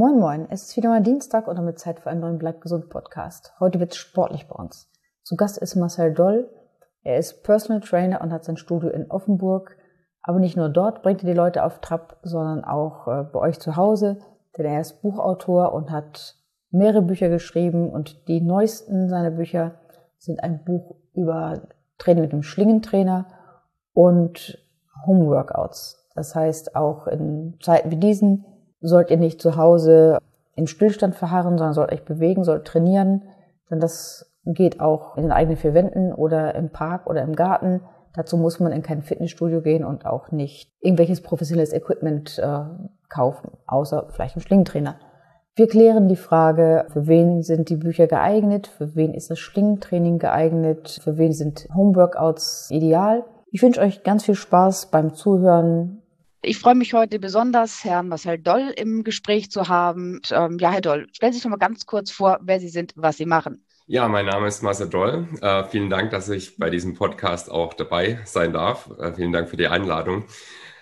Moin Moin, es ist wieder mal Dienstag und damit Zeit für einen neuen Bleib gesund Podcast. Heute wird es sportlich bei uns. Zu Gast ist Marcel Doll. Er ist Personal Trainer und hat sein Studio in Offenburg. Aber nicht nur dort bringt er die Leute auf Trab, sondern auch äh, bei euch zu Hause, denn er ist Buchautor und hat mehrere Bücher geschrieben und die neuesten seiner Bücher sind ein Buch über Training mit dem Schlingentrainer und Homeworkouts. Das heißt, auch in Zeiten wie diesen sollt ihr nicht zu Hause im Stillstand verharren, sondern sollt euch bewegen, sollt trainieren. Denn das geht auch in den eigenen vier Wänden oder im Park oder im Garten. Dazu muss man in kein Fitnessstudio gehen und auch nicht irgendwelches professionelles Equipment äh, kaufen, außer vielleicht einen Schlingentrainer. Wir klären die Frage, für wen sind die Bücher geeignet, für wen ist das Schlingentraining geeignet, für wen sind Homeworkouts ideal. Ich wünsche euch ganz viel Spaß beim Zuhören. Ich freue mich heute besonders, Herrn Marcel Doll im Gespräch zu haben. Ähm, ja, Herr Doll, stellen Sie sich noch mal ganz kurz vor, wer Sie sind, was Sie machen. Ja, mein Name ist Marcel Doll. Äh, vielen Dank, dass ich bei diesem Podcast auch dabei sein darf. Äh, vielen Dank für die Einladung.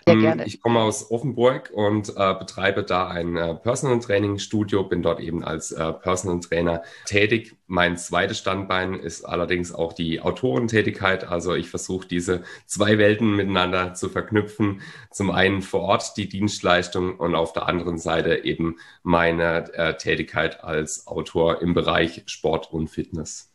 Sehr ähm, gerne. Ich komme aus Offenburg und äh, betreibe da ein äh, Personal Training Studio, bin dort eben als äh, Personal Trainer tätig. Mein zweites Standbein ist allerdings auch die Autorentätigkeit. Also ich versuche diese zwei Welten miteinander zu verknüpfen. Zum einen vor Ort die Dienstleistung und auf der anderen Seite eben meine äh, Tätigkeit als Autor im Bereich Sport und Fitness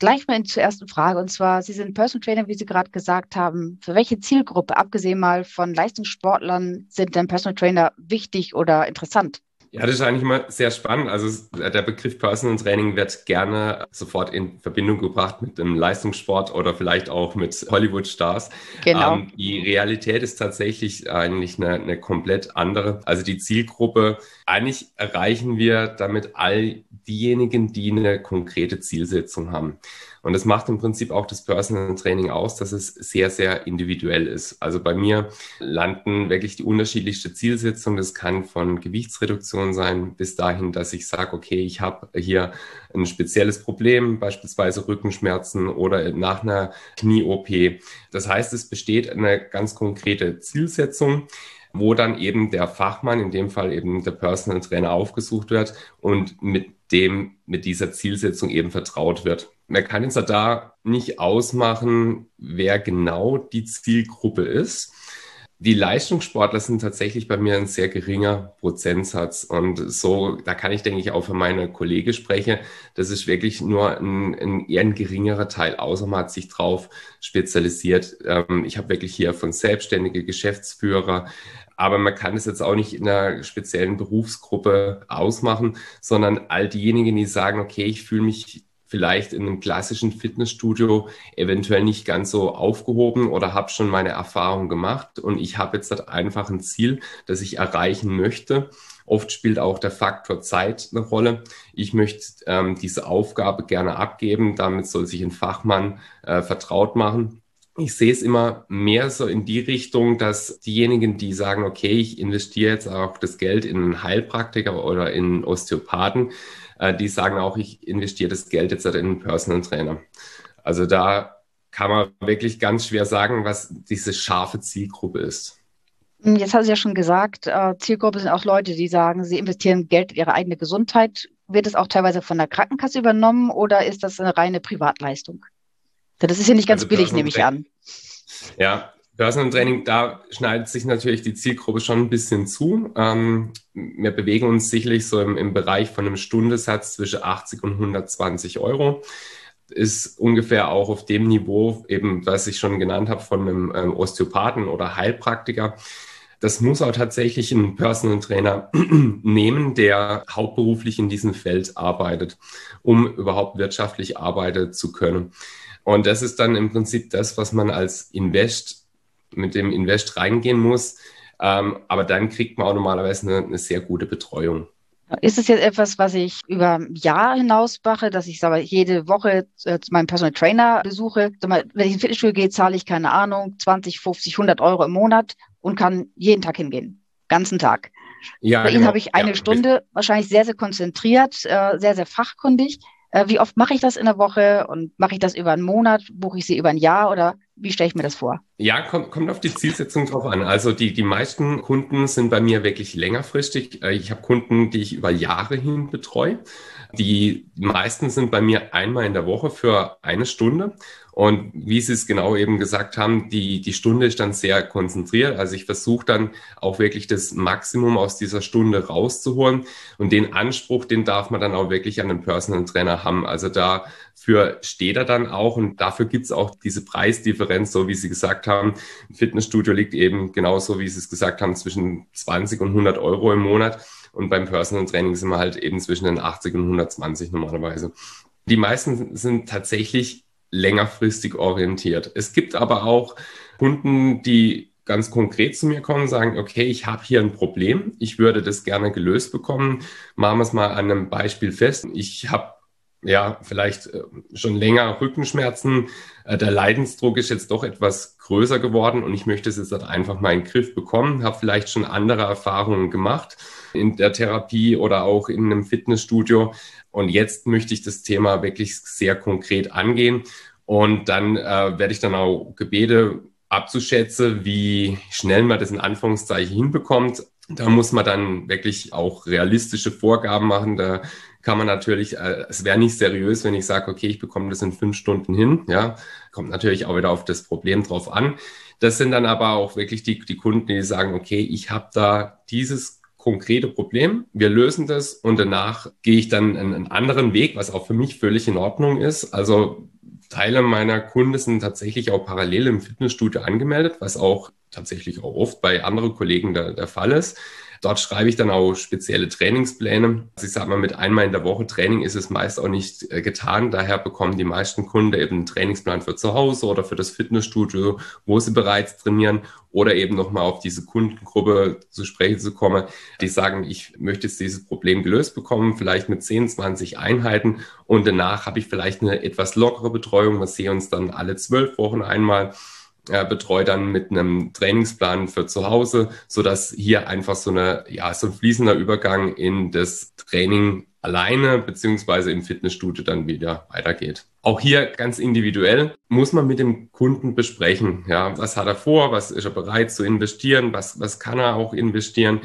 gleich mal zur ersten Frage. Und zwar, Sie sind Personal Trainer, wie Sie gerade gesagt haben. Für welche Zielgruppe, abgesehen mal von Leistungssportlern, sind denn Personal Trainer wichtig oder interessant? Ja, das ist eigentlich mal sehr spannend. Also der Begriff Personal Training wird gerne sofort in Verbindung gebracht mit dem Leistungssport oder vielleicht auch mit Hollywood-Stars. Genau. Ähm, die Realität ist tatsächlich eigentlich eine, eine komplett andere. Also die Zielgruppe, eigentlich erreichen wir damit all diejenigen, die eine konkrete Zielsetzung haben. Und das macht im Prinzip auch das Personal Training aus, dass es sehr, sehr individuell ist. Also bei mir landen wirklich die unterschiedlichste Zielsetzung. Das kann von Gewichtsreduktion sein bis dahin, dass ich sage, okay, ich habe hier ein spezielles Problem, beispielsweise Rückenschmerzen oder nach einer Knie-OP. Das heißt, es besteht eine ganz konkrete Zielsetzung wo dann eben der Fachmann, in dem Fall eben der Personal Trainer aufgesucht wird und mit dem, mit dieser Zielsetzung eben vertraut wird. Man kann jetzt da nicht ausmachen, wer genau die Zielgruppe ist. Die Leistungssportler sind tatsächlich bei mir ein sehr geringer Prozentsatz. Und so, da kann ich, denke ich, auch für meine Kollegen sprechen. Das ist wirklich nur ein, ein eher ein geringerer Teil, außer man hat sich drauf spezialisiert. Ähm, ich habe wirklich hier von selbstständige Geschäftsführer aber man kann es jetzt auch nicht in einer speziellen Berufsgruppe ausmachen, sondern all diejenigen, die sagen, okay, ich fühle mich vielleicht in einem klassischen Fitnessstudio eventuell nicht ganz so aufgehoben oder habe schon meine Erfahrung gemacht und ich habe jetzt einfach ein Ziel, das ich erreichen möchte. Oft spielt auch der Faktor Zeit eine Rolle. Ich möchte ähm, diese Aufgabe gerne abgeben. Damit soll sich ein Fachmann äh, vertraut machen ich sehe es immer mehr so in die Richtung, dass diejenigen, die sagen, okay, ich investiere jetzt auch das Geld in einen Heilpraktiker oder in einen Osteopathen, die sagen auch, ich investiere das Geld jetzt in einen Personal Trainer. Also da kann man wirklich ganz schwer sagen, was diese scharfe Zielgruppe ist. Hm, jetzt hast du ja schon gesagt, äh, Zielgruppe sind auch Leute, die sagen, sie investieren Geld in ihre eigene Gesundheit. Wird es auch teilweise von der Krankenkasse übernommen oder ist das eine reine Privatleistung? Das ist ja nicht ganz also billig, nehme ich an. Ja, Personal Training, da schneidet sich natürlich die Zielgruppe schon ein bisschen zu. Ähm, wir bewegen uns sicherlich so im, im Bereich von einem Stundesatz zwischen 80 und 120 Euro ist ungefähr auch auf dem Niveau, eben was ich schon genannt habe, von einem ähm, Osteopathen oder Heilpraktiker. Das muss auch tatsächlich ein Personal Trainer nehmen, der hauptberuflich in diesem Feld arbeitet, um überhaupt wirtschaftlich arbeiten zu können. Und das ist dann im Prinzip das, was man als Invest mit dem Invest reingehen muss. Ähm, aber dann kriegt man auch normalerweise eine, eine sehr gute Betreuung. Ist es jetzt etwas, was ich über ein Jahr hinaus mache, dass ich sage, jede Woche äh, meinen Personal Trainer besuche? Mal, wenn ich ins Fitnessstudio gehe, zahle ich, keine Ahnung, 20, 50, 100 Euro im Monat und kann jeden Tag hingehen. Ganzen Tag. Ja, Bei genau. Ihnen habe ich eine ja, Stunde, wahrscheinlich sehr, sehr konzentriert, äh, sehr, sehr fachkundig. Äh, wie oft mache ich das in der Woche und mache ich das über einen Monat? Buche ich sie über ein Jahr oder wie stelle ich mir das vor? Ja, kommt, kommt auf die Zielsetzung drauf an. Also die, die meisten Kunden sind bei mir wirklich längerfristig. Äh, ich habe Kunden, die ich über Jahre hin betreue. Die meisten sind bei mir einmal in der Woche für eine Stunde. Und wie Sie es genau eben gesagt haben, die, die Stunde ist dann sehr konzentriert. Also ich versuche dann auch wirklich das Maximum aus dieser Stunde rauszuholen. Und den Anspruch, den darf man dann auch wirklich an den Personal Trainer haben. Also dafür steht er dann auch und dafür gibt es auch diese Preisdifferenz, so wie Sie gesagt haben. Ein Fitnessstudio liegt eben genauso, wie Sie es gesagt haben, zwischen 20 und 100 Euro im Monat. Und beim Personal Training sind wir halt eben zwischen den 80 und 120 normalerweise. Die meisten sind tatsächlich längerfristig orientiert. Es gibt aber auch Kunden, die ganz konkret zu mir kommen, sagen, okay, ich habe hier ein Problem, ich würde das gerne gelöst bekommen. Machen wir es mal an einem Beispiel fest. Ich habe ja, vielleicht äh, schon länger Rückenschmerzen. Äh, der Leidensdruck ist jetzt doch etwas größer geworden und ich möchte es jetzt halt einfach mal in den Griff bekommen, habe vielleicht schon andere Erfahrungen gemacht in der Therapie oder auch in einem Fitnessstudio. Und jetzt möchte ich das Thema wirklich sehr konkret angehen. Und dann äh, werde ich dann auch Gebete abzuschätzen, wie schnell man das in Anführungszeichen hinbekommt. Da muss man dann wirklich auch realistische Vorgaben machen. Da kann man natürlich, äh, es wäre nicht seriös, wenn ich sage, okay, ich bekomme das in fünf Stunden hin. Ja, kommt natürlich auch wieder auf das Problem drauf an. Das sind dann aber auch wirklich die, die Kunden, die sagen, okay, ich habe da dieses konkrete Problem. Wir lösen das und danach gehe ich dann einen, anderen Weg, was auch für mich völlig in Ordnung ist. Also Teile meiner Kunden sind tatsächlich auch parallel im Fitnessstudio angemeldet, was auch tatsächlich auch oft bei anderen Kollegen der, der Fall ist. Dort schreibe ich dann auch spezielle Trainingspläne. Also ich sage mal, mit einmal in der Woche Training ist es meist auch nicht äh, getan. Daher bekommen die meisten Kunden eben einen Trainingsplan für zu Hause oder für das Fitnessstudio, wo sie bereits trainieren oder eben nochmal auf diese Kundengruppe zu sprechen zu kommen, die sagen, ich möchte jetzt dieses Problem gelöst bekommen, vielleicht mit 10, 20 Einheiten und danach habe ich vielleicht eine etwas lockere Betreuung. Wir sehen uns dann alle zwölf Wochen einmal äh, betreue dann mit einem Trainingsplan für zu Hause, so dass hier einfach so eine, ja, so ein fließender Übergang in das Training alleine beziehungsweise im Fitnessstudio dann wieder weitergeht. Auch hier ganz individuell muss man mit dem Kunden besprechen. Ja, was hat er vor? Was ist er bereit zu investieren? Was, was kann er auch investieren?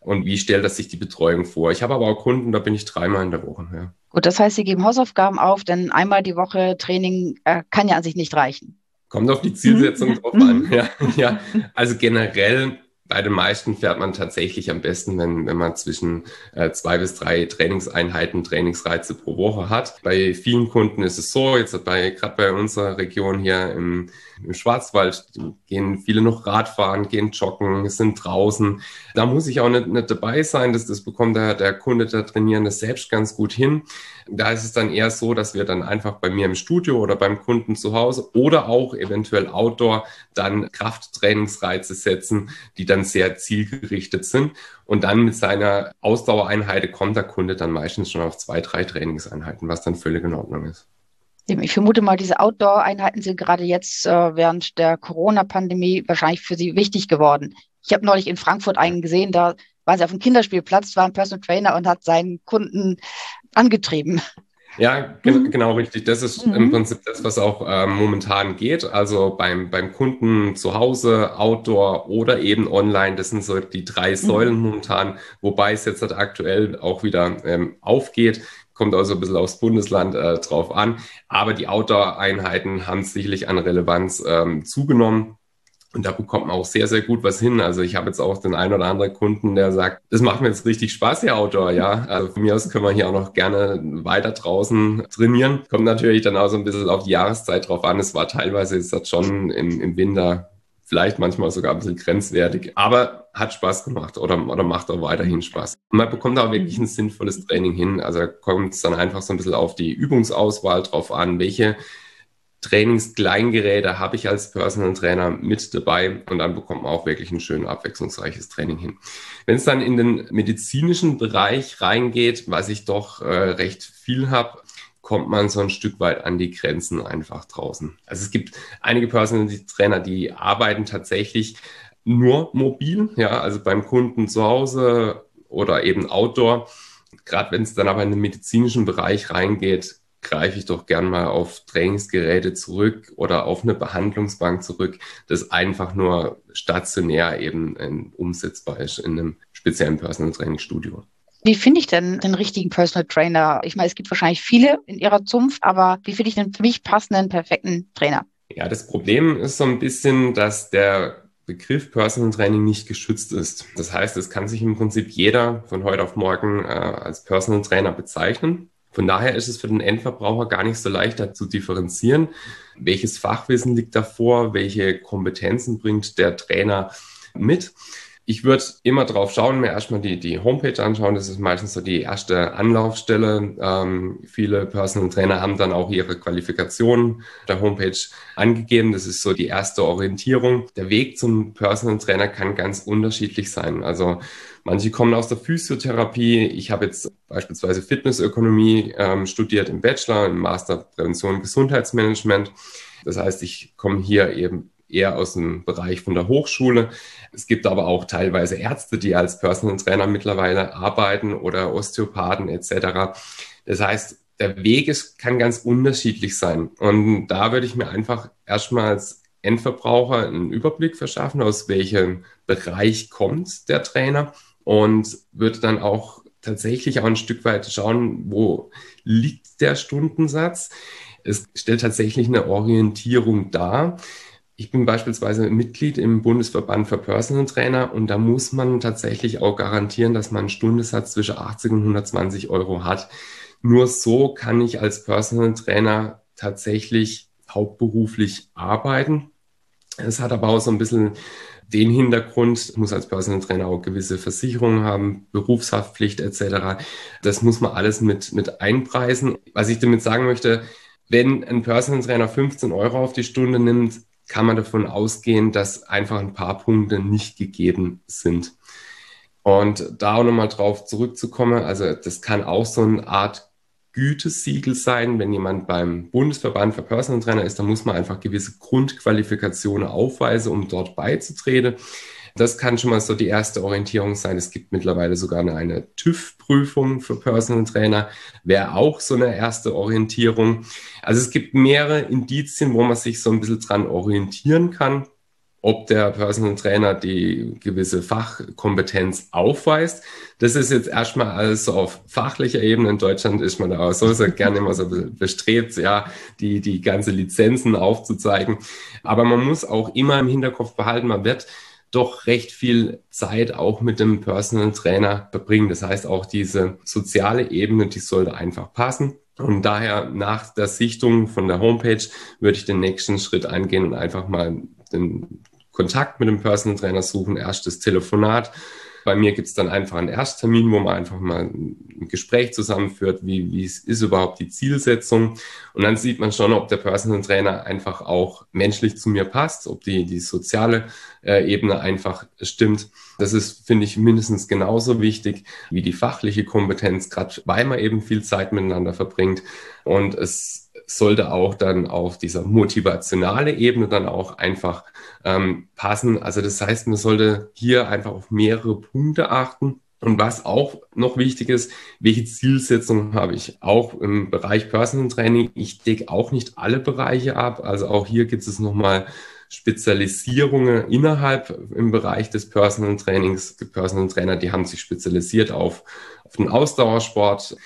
Und wie stellt er sich die Betreuung vor? Ich habe aber auch Kunden, da bin ich dreimal in der Woche. Ja. Gut, das heißt, Sie geben Hausaufgaben auf, denn einmal die Woche Training äh, kann ja an sich nicht reichen. Kommt auf die Zielsetzung mhm. drauf an. Ja, ja. Also generell bei den meisten fährt man tatsächlich am besten, wenn, wenn man zwischen äh, zwei bis drei Trainingseinheiten, Trainingsreize pro Woche hat. Bei vielen Kunden ist es so, jetzt bei gerade bei unserer Region hier im, im Schwarzwald gehen viele noch Radfahren, gehen joggen, sind draußen. Da muss ich auch nicht, nicht dabei sein. Das, das bekommt der, der Kunde, der Trainierende selbst ganz gut hin. Da ist es dann eher so, dass wir dann einfach bei mir im Studio oder beim Kunden zu Hause oder auch eventuell Outdoor dann Krafttrainingsreize setzen, die dann sehr zielgerichtet sind. Und dann mit seiner Ausdauereinheit kommt der Kunde dann meistens schon auf zwei, drei Trainingseinheiten, was dann völlig in Ordnung ist. Ich vermute mal, diese Outdoor-Einheiten sind gerade jetzt äh, während der Corona-Pandemie wahrscheinlich für Sie wichtig geworden. Ich habe neulich in Frankfurt einen gesehen, da war sie auf dem Kinderspielplatz, war ein Personal Trainer und hat seinen Kunden angetrieben. Ja, ge mhm. genau richtig. Das ist mhm. im Prinzip das, was auch äh, momentan geht. Also beim, beim Kunden zu Hause, Outdoor oder eben online. Das sind so die drei mhm. Säulen mhm. momentan, wobei es jetzt halt aktuell auch wieder ähm, aufgeht. Kommt also ein bisschen aufs Bundesland äh, drauf an. Aber die Outdoor-Einheiten haben sicherlich an Relevanz ähm, zugenommen. Und da bekommt man auch sehr, sehr gut was hin. Also ich habe jetzt auch den einen oder anderen Kunden, der sagt, das macht mir jetzt richtig Spaß, hier Outdoor, ja. Also von mir aus können wir hier auch noch gerne weiter draußen trainieren. Kommt natürlich dann auch so ein bisschen auf die Jahreszeit drauf an. Es war teilweise ist das schon im, im Winter vielleicht manchmal sogar ein bisschen grenzwertig, aber hat Spaß gemacht oder, oder macht auch weiterhin Spaß. Man bekommt auch wirklich ein sinnvolles Training hin. Also kommt es dann einfach so ein bisschen auf die Übungsauswahl drauf an, welche Trainingskleingeräte habe ich als Personal Trainer mit dabei und dann bekommt man auch wirklich ein schön abwechslungsreiches Training hin. Wenn es dann in den medizinischen Bereich reingeht, was ich doch äh, recht viel habe, kommt man so ein Stück weit an die Grenzen einfach draußen. Also es gibt einige Personal Trainer, die arbeiten tatsächlich nur mobil, ja, also beim Kunden zu Hause oder eben Outdoor. Gerade wenn es dann aber in den medizinischen Bereich reingeht, greife ich doch gern mal auf Trainingsgeräte zurück oder auf eine Behandlungsbank zurück, das einfach nur stationär eben ähm, umsetzbar ist in einem speziellen Personal Training Studio. Wie finde ich denn den richtigen Personal Trainer? Ich meine, es gibt wahrscheinlich viele in ihrer Zunft, aber wie finde ich den für mich passenden, perfekten Trainer? Ja, das Problem ist so ein bisschen, dass der Begriff Personal Training nicht geschützt ist. Das heißt, es kann sich im Prinzip jeder von heute auf morgen äh, als Personal Trainer bezeichnen. Von daher ist es für den Endverbraucher gar nicht so leicht, da zu differenzieren, welches Fachwissen liegt davor, welche Kompetenzen bringt der Trainer mit. Ich würde immer drauf schauen, mir erstmal die, die Homepage anschauen. Das ist meistens so die erste Anlaufstelle. Ähm, viele Personal Trainer haben dann auch ihre Qualifikationen der Homepage angegeben. Das ist so die erste Orientierung. Der Weg zum Personal Trainer kann ganz unterschiedlich sein. Also manche kommen aus der Physiotherapie. Ich habe jetzt beispielsweise Fitnessökonomie ähm, studiert im Bachelor, im Master Prävention und Gesundheitsmanagement. Das heißt, ich komme hier eben eher aus dem Bereich von der Hochschule. Es gibt aber auch teilweise Ärzte, die als Personal Trainer mittlerweile arbeiten oder Osteopathen etc. Das heißt, der Weg ist, kann ganz unterschiedlich sein. Und da würde ich mir einfach erstmal als Endverbraucher einen Überblick verschaffen, aus welchem Bereich kommt der Trainer und würde dann auch tatsächlich auch ein Stück weit schauen, wo liegt der Stundensatz. Es stellt tatsächlich eine Orientierung dar. Ich bin beispielsweise Mitglied im Bundesverband für Personal Trainer und da muss man tatsächlich auch garantieren, dass man einen Stundensatz zwischen 80 und 120 Euro hat. Nur so kann ich als Personal Trainer tatsächlich hauptberuflich arbeiten. Es hat aber auch so ein bisschen den Hintergrund, muss als Personal Trainer auch gewisse Versicherungen haben, Berufshaftpflicht etc. Das muss man alles mit, mit einpreisen. Was ich damit sagen möchte, wenn ein Personal Trainer 15 Euro auf die Stunde nimmt, kann man davon ausgehen, dass einfach ein paar Punkte nicht gegeben sind. Und da auch nochmal drauf zurückzukommen, also das kann auch so eine Art Gütesiegel sein. Wenn jemand beim Bundesverband für Personal Trainer ist, dann muss man einfach gewisse Grundqualifikationen aufweisen, um dort beizutreten. Das kann schon mal so die erste Orientierung sein. Es gibt mittlerweile sogar eine, TÜV-Prüfung für Personal Trainer, wäre auch so eine erste Orientierung. Also es gibt mehrere Indizien, wo man sich so ein bisschen dran orientieren kann ob der Personal Trainer die gewisse Fachkompetenz aufweist. Das ist jetzt erstmal alles so auf fachlicher Ebene. In Deutschland ist man da auch so sehr gerne immer so bestrebt, ja, die, die ganze Lizenzen aufzuzeigen. Aber man muss auch immer im Hinterkopf behalten, man wird doch recht viel Zeit auch mit dem Personal Trainer verbringen. Das heißt, auch diese soziale Ebene, die sollte einfach passen. Und daher nach der Sichtung von der Homepage würde ich den nächsten Schritt angehen und einfach mal den Kontakt mit dem Personal Trainer suchen, erstes Telefonat bei mir gibt es dann einfach einen Ersttermin, wo man einfach mal ein Gespräch zusammenführt, wie, wie ist überhaupt die Zielsetzung. Und dann sieht man schon, ob der Personal Trainer einfach auch menschlich zu mir passt, ob die, die soziale äh, Ebene einfach stimmt. Das ist, finde ich, mindestens genauso wichtig wie die fachliche Kompetenz, gerade weil man eben viel Zeit miteinander verbringt. Und es sollte auch dann auf dieser motivationale Ebene dann auch einfach ähm, passen. Also das heißt, man sollte hier einfach auf mehrere Punkte achten. Und was auch noch wichtig ist, welche Zielsetzung habe ich? Auch im Bereich Personal Training. Ich decke auch nicht alle Bereiche ab. Also auch hier gibt es nochmal Spezialisierungen innerhalb im Bereich des Personal Trainings. Die Personal Trainer, die haben sich spezialisiert auf, auf den Ausdauersport.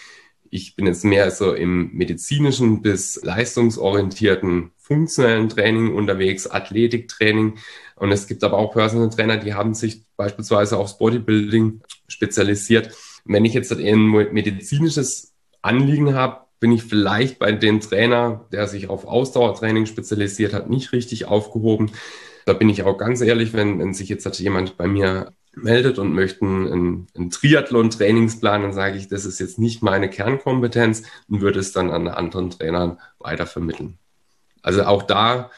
Ich bin jetzt mehr so im medizinischen bis leistungsorientierten funktionellen Training unterwegs, Athletiktraining. Und es gibt aber auch Personal Trainer, die haben sich beispielsweise aufs Bodybuilding spezialisiert. Wenn ich jetzt ein medizinisches Anliegen habe, bin ich vielleicht bei dem Trainer, der sich auf Ausdauertraining spezialisiert hat, nicht richtig aufgehoben. Da bin ich auch ganz ehrlich, wenn, wenn sich jetzt jemand bei mir meldet und möchten einen, einen Triathlon-Trainingsplan, dann sage ich, das ist jetzt nicht meine Kernkompetenz und würde es dann an anderen Trainern weitervermitteln. Also auch da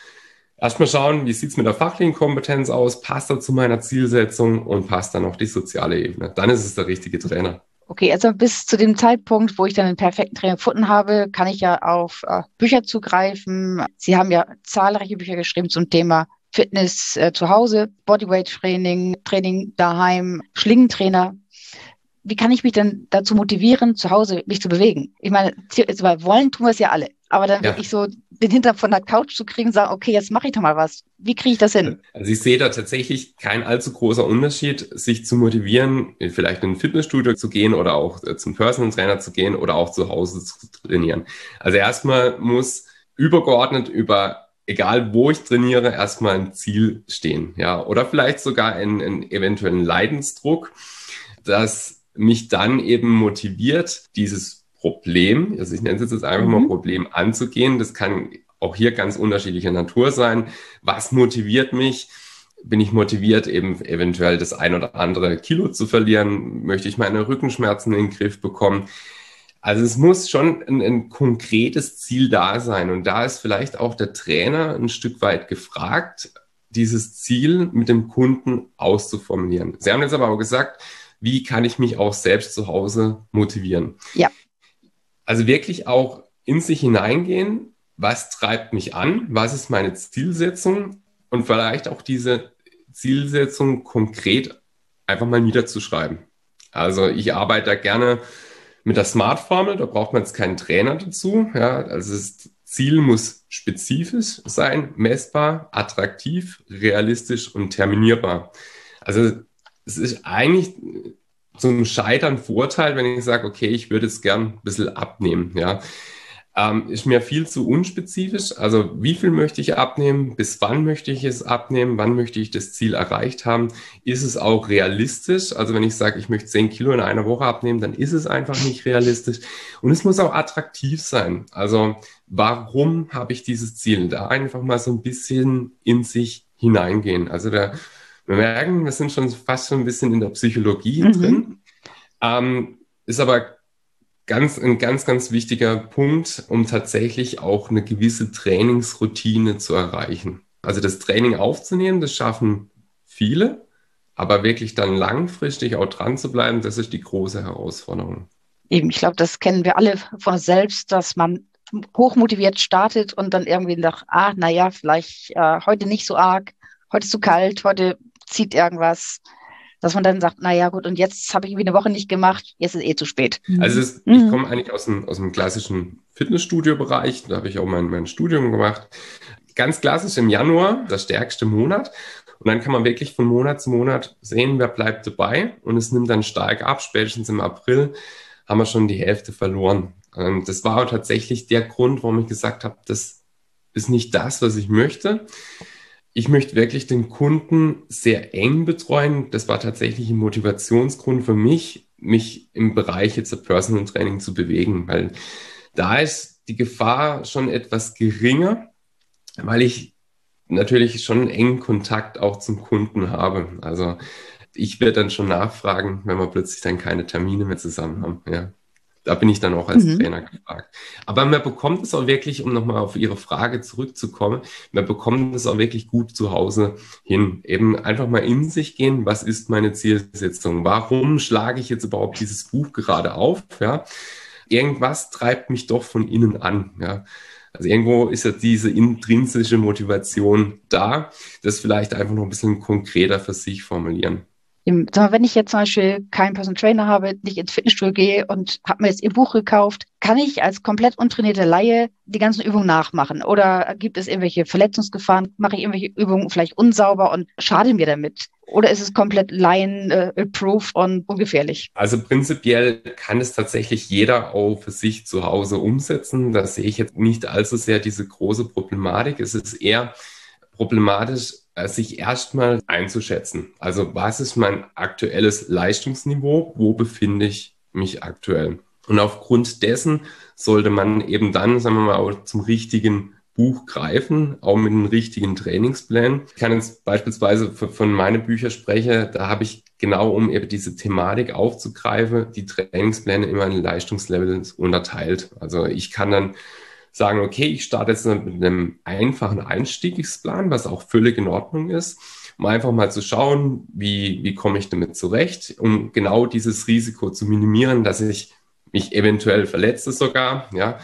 erstmal schauen, wie sieht es mit der fachlichen Kompetenz aus, passt er zu meiner Zielsetzung und passt dann auch die soziale Ebene. Dann ist es der richtige Trainer. Okay, also bis zu dem Zeitpunkt, wo ich dann den perfekten Trainer gefunden habe, kann ich ja auf äh, Bücher zugreifen. Sie haben ja zahlreiche Bücher geschrieben zum Thema Fitness äh, zu Hause, Bodyweight Training, Training daheim, Schlingentrainer. wie kann ich mich denn dazu motivieren, zu Hause mich zu bewegen? Ich meine, wollen tun wir es ja alle. Aber dann ja. wirklich so den Hintern von der Couch zu kriegen, sagen, okay, jetzt mache ich doch mal was. Wie kriege ich das hin? Also ich sehe da tatsächlich kein allzu großer Unterschied, sich zu motivieren, vielleicht in ein Fitnessstudio zu gehen oder auch äh, zum Personal Trainer zu gehen oder auch zu Hause zu trainieren. Also erstmal muss übergeordnet über egal wo ich trainiere, erstmal ein Ziel stehen, ja, oder vielleicht sogar einen, einen eventuellen Leidensdruck, das mich dann eben motiviert, dieses Problem, also ich nenne es jetzt einfach mhm. mal Problem anzugehen. Das kann auch hier ganz unterschiedlicher Natur sein. Was motiviert mich? Bin ich motiviert, eben eventuell das ein oder andere Kilo zu verlieren? Möchte ich meine Rückenschmerzen in den Griff bekommen? Also es muss schon ein, ein, konkretes Ziel da sein. Und da ist vielleicht auch der Trainer ein Stück weit gefragt, dieses Ziel mit dem Kunden auszuformulieren. Sie haben jetzt aber auch gesagt, wie kann ich mich auch selbst zu Hause motivieren? Ja. Also wirklich auch in sich hineingehen, was treibt mich an, was ist meine Zielsetzung und vielleicht auch diese Zielsetzung konkret einfach mal niederzuschreiben. Also ich arbeite da gerne mit der Smart-Formel, da braucht man jetzt keinen Trainer dazu. Ja, also das Ziel muss spezifisch sein, messbar, attraktiv, realistisch und terminierbar. Also es ist eigentlich zum Scheitern Vorteil, wenn ich sage, okay, ich würde jetzt gern ein bisschen abnehmen, ja. Ähm, ist mir viel zu unspezifisch. Also wie viel möchte ich abnehmen? Bis wann möchte ich es abnehmen? Wann möchte ich das Ziel erreicht haben? Ist es auch realistisch? Also wenn ich sage, ich möchte 10 Kilo in einer Woche abnehmen, dann ist es einfach nicht realistisch. Und es muss auch attraktiv sein. Also warum habe ich dieses Ziel? Da einfach mal so ein bisschen in sich hineingehen. Also da wir merken, wir sind schon fast schon ein bisschen in der Psychologie mhm. drin. Ähm, ist aber ganz, ein ganz, ganz wichtiger Punkt, um tatsächlich auch eine gewisse Trainingsroutine zu erreichen. Also das Training aufzunehmen, das schaffen viele, aber wirklich dann langfristig auch dran zu bleiben, das ist die große Herausforderung. Eben, ich glaube, das kennen wir alle von selbst, dass man hochmotiviert startet und dann irgendwie nach, ah, naja, vielleicht äh, heute nicht so arg, heute ist zu kalt, heute zieht irgendwas, dass man dann sagt, na ja, gut, und jetzt habe ich irgendwie eine Woche nicht gemacht, jetzt ist eh zu spät. Also ist, ich mhm. komme eigentlich aus dem, aus dem klassischen Fitnessstudio-Bereich, da habe ich auch mein, mein Studium gemacht. Ganz klassisch im Januar, der stärkste Monat. Und dann kann man wirklich von Monat zu Monat sehen, wer bleibt dabei. Und es nimmt dann stark ab. Spätestens im April haben wir schon die Hälfte verloren. Und das war tatsächlich der Grund, warum ich gesagt habe, das ist nicht das, was ich möchte ich möchte wirklich den Kunden sehr eng betreuen. Das war tatsächlich ein Motivationsgrund für mich, mich im Bereich jetzt der Personal Training zu bewegen, weil da ist die Gefahr schon etwas geringer, weil ich natürlich schon einen engen Kontakt auch zum Kunden habe. Also ich werde dann schon nachfragen, wenn wir plötzlich dann keine Termine mehr zusammen haben. Ja. Da bin ich dann auch als mhm. Trainer gefragt. Aber man bekommt es auch wirklich, um nochmal auf Ihre Frage zurückzukommen, man bekommt es auch wirklich gut zu Hause hin. Eben einfach mal in sich gehen, was ist meine Zielsetzung? Warum schlage ich jetzt überhaupt dieses Buch gerade auf? Ja? Irgendwas treibt mich doch von innen an. Ja? Also irgendwo ist ja diese intrinsische Motivation da, das vielleicht einfach noch ein bisschen konkreter für sich formulieren wenn ich jetzt zum Beispiel keinen Personal Trainer habe, nicht ins Fitnessstudio gehe und habe mir jetzt ihr Buch gekauft, kann ich als komplett untrainierte Laie die ganzen Übungen nachmachen? Oder gibt es irgendwelche Verletzungsgefahren? Mache ich irgendwelche Übungen vielleicht unsauber und schade mir damit? Oder ist es komplett Laien-proof äh, und ungefährlich? Also prinzipiell kann es tatsächlich jeder auch für sich zu Hause umsetzen. Da sehe ich jetzt nicht allzu sehr diese große Problematik. Es ist eher problematisch, sich erstmal einzuschätzen. Also was ist mein aktuelles Leistungsniveau? Wo befinde ich mich aktuell? Und aufgrund dessen sollte man eben dann, sagen wir mal, auch zum richtigen Buch greifen, auch mit einem richtigen Trainingsplan. Ich kann jetzt beispielsweise von meinen Büchern sprechen, da habe ich genau, um eben diese Thematik aufzugreifen, die Trainingspläne immer in Leistungslevels unterteilt. Also ich kann dann sagen, okay, ich starte jetzt mit einem einfachen Einstiegsplan, was auch völlig in Ordnung ist, um einfach mal zu schauen, wie, wie komme ich damit zurecht, um genau dieses Risiko zu minimieren, dass ich mich eventuell verletze sogar. Ja,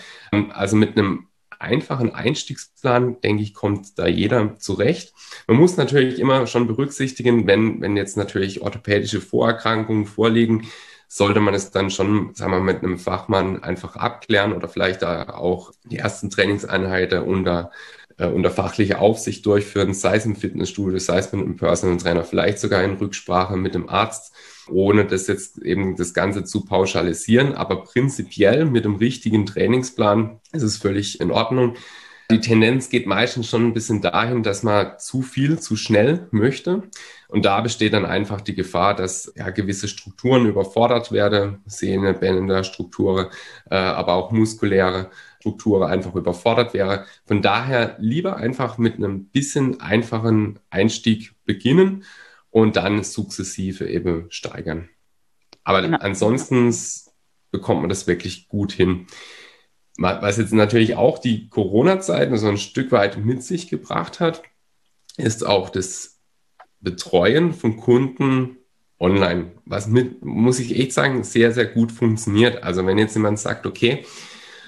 also mit einem einfachen Einstiegsplan, denke ich, kommt da jeder zurecht. Man muss natürlich immer schon berücksichtigen, wenn, wenn jetzt natürlich orthopädische Vorerkrankungen vorliegen, sollte man es dann schon, sagen wir, mit einem Fachmann einfach abklären oder vielleicht auch die ersten Trainingseinheiten unter, äh, unter fachlicher Aufsicht durchführen, sei es im Fitnessstudio, sei es mit einem Personal Trainer, vielleicht sogar in Rücksprache mit dem Arzt, ohne das jetzt eben das Ganze zu pauschalisieren. Aber prinzipiell mit dem richtigen Trainingsplan ist es völlig in Ordnung. Die Tendenz geht meistens schon ein bisschen dahin, dass man zu viel, zu schnell möchte. Und da besteht dann einfach die Gefahr, dass ja, gewisse Strukturen überfordert werden, Sehne, Bänder, Strukturen, äh, aber auch muskuläre Strukturen einfach überfordert wäre. Von daher lieber einfach mit einem bisschen einfachen Einstieg beginnen und dann sukzessive eben steigern. Aber genau. ansonsten bekommt man das wirklich gut hin was jetzt natürlich auch die Corona-Zeit so ein Stück weit mit sich gebracht hat, ist auch das Betreuen von Kunden online, was mit, muss ich echt sagen, sehr, sehr gut funktioniert. Also wenn jetzt jemand sagt, okay,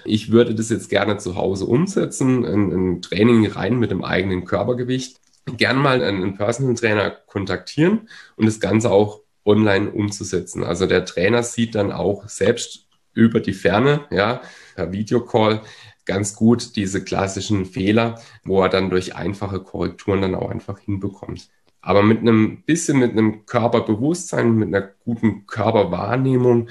ich würde das jetzt gerne zu Hause umsetzen, ein, ein Training rein mit dem eigenen Körpergewicht, gern mal einen Personal Trainer kontaktieren und das Ganze auch online umzusetzen. Also der Trainer sieht dann auch selbst über die Ferne, ja, per Videocall ganz gut diese klassischen Fehler, wo er dann durch einfache Korrekturen dann auch einfach hinbekommt. Aber mit einem bisschen mit einem Körperbewusstsein, mit einer guten Körperwahrnehmung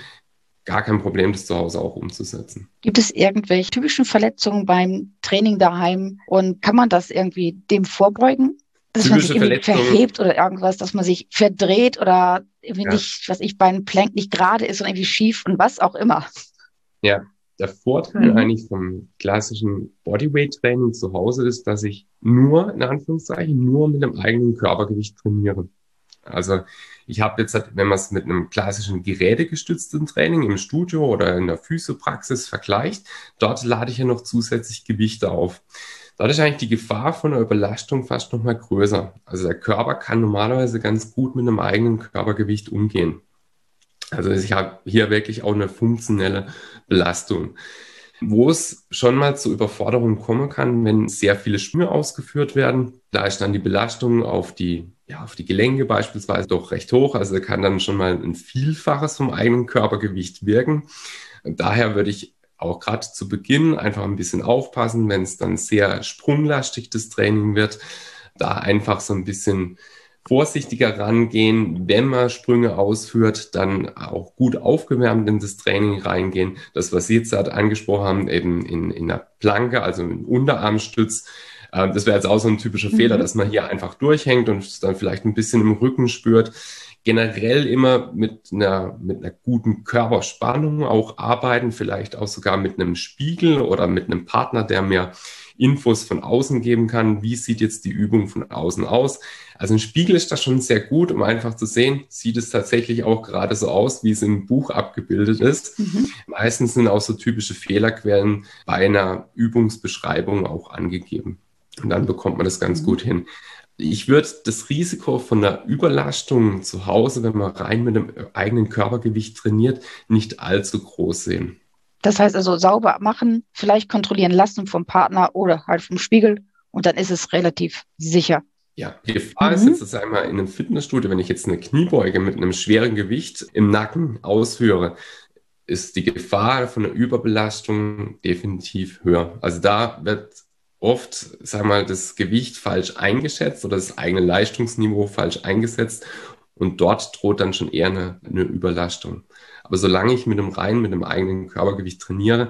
gar kein Problem, das zu Hause auch umzusetzen. Gibt es irgendwelche typischen Verletzungen beim Training daheim und kann man das irgendwie dem vorbeugen? Dass Typische man sich irgendwie verhebt oder irgendwas, dass man sich verdreht oder irgendwie ja. nicht, was ich, beim Plank nicht gerade ist und irgendwie schief und was auch immer. Ja, der Vorteil mhm. eigentlich vom klassischen Bodyweight-Training zu Hause ist, dass ich nur, in Anführungszeichen, nur mit dem eigenen Körpergewicht trainiere. Also ich habe jetzt, wenn man es mit einem klassischen gerätegestützten Training im Studio oder in der Physiopraxis vergleicht, dort lade ich ja noch zusätzlich Gewichte auf. Dort ist eigentlich die Gefahr von einer Überlastung fast noch mal größer. Also der Körper kann normalerweise ganz gut mit einem eigenen Körpergewicht umgehen. Also ich habe hier wirklich auch eine funktionelle Belastung. Wo es schon mal zu Überforderungen kommen kann, wenn sehr viele Sprünge ausgeführt werden, da ist dann die Belastung auf die, ja, auf die Gelenke beispielsweise doch recht hoch. Also kann dann schon mal ein Vielfaches vom eigenen Körpergewicht wirken. Daher würde ich auch gerade zu Beginn einfach ein bisschen aufpassen, wenn es dann sehr sprunglastig das Training wird, da einfach so ein bisschen vorsichtiger rangehen. Wenn man Sprünge ausführt, dann auch gut aufgewärmt in das Training reingehen. Das, was Sie jetzt gerade angesprochen haben, eben in, in der Planke, also im Unterarmstütz. Äh, das wäre jetzt auch so ein typischer mhm. Fehler, dass man hier einfach durchhängt und es dann vielleicht ein bisschen im Rücken spürt. Generell immer mit einer, mit einer guten Körperspannung auch arbeiten, vielleicht auch sogar mit einem Spiegel oder mit einem Partner, der mir Infos von außen geben kann. Wie sieht jetzt die Übung von außen aus? Also ein Spiegel ist da schon sehr gut, um einfach zu sehen, sieht es tatsächlich auch gerade so aus, wie es im Buch abgebildet ist. Mhm. Meistens sind auch so typische Fehlerquellen bei einer Übungsbeschreibung auch angegeben. Und dann bekommt man das ganz mhm. gut hin. Ich würde das Risiko von einer Überlastung zu Hause, wenn man rein mit dem eigenen Körpergewicht trainiert, nicht allzu groß sehen. Das heißt also sauber machen, vielleicht kontrollieren lassen vom Partner oder halt vom Spiegel und dann ist es relativ sicher. Ja, die Gefahr mhm. ist jetzt, dass einmal in einem Fitnessstudio, wenn ich jetzt eine Kniebeuge mit einem schweren Gewicht im Nacken ausführe, ist die Gefahr von einer Überbelastung definitiv höher. Also da wird oft, sag mal, das Gewicht falsch eingeschätzt oder das eigene Leistungsniveau falsch eingesetzt und dort droht dann schon eher eine, eine Überlastung. Aber solange ich mit dem rein, mit dem eigenen Körpergewicht trainiere,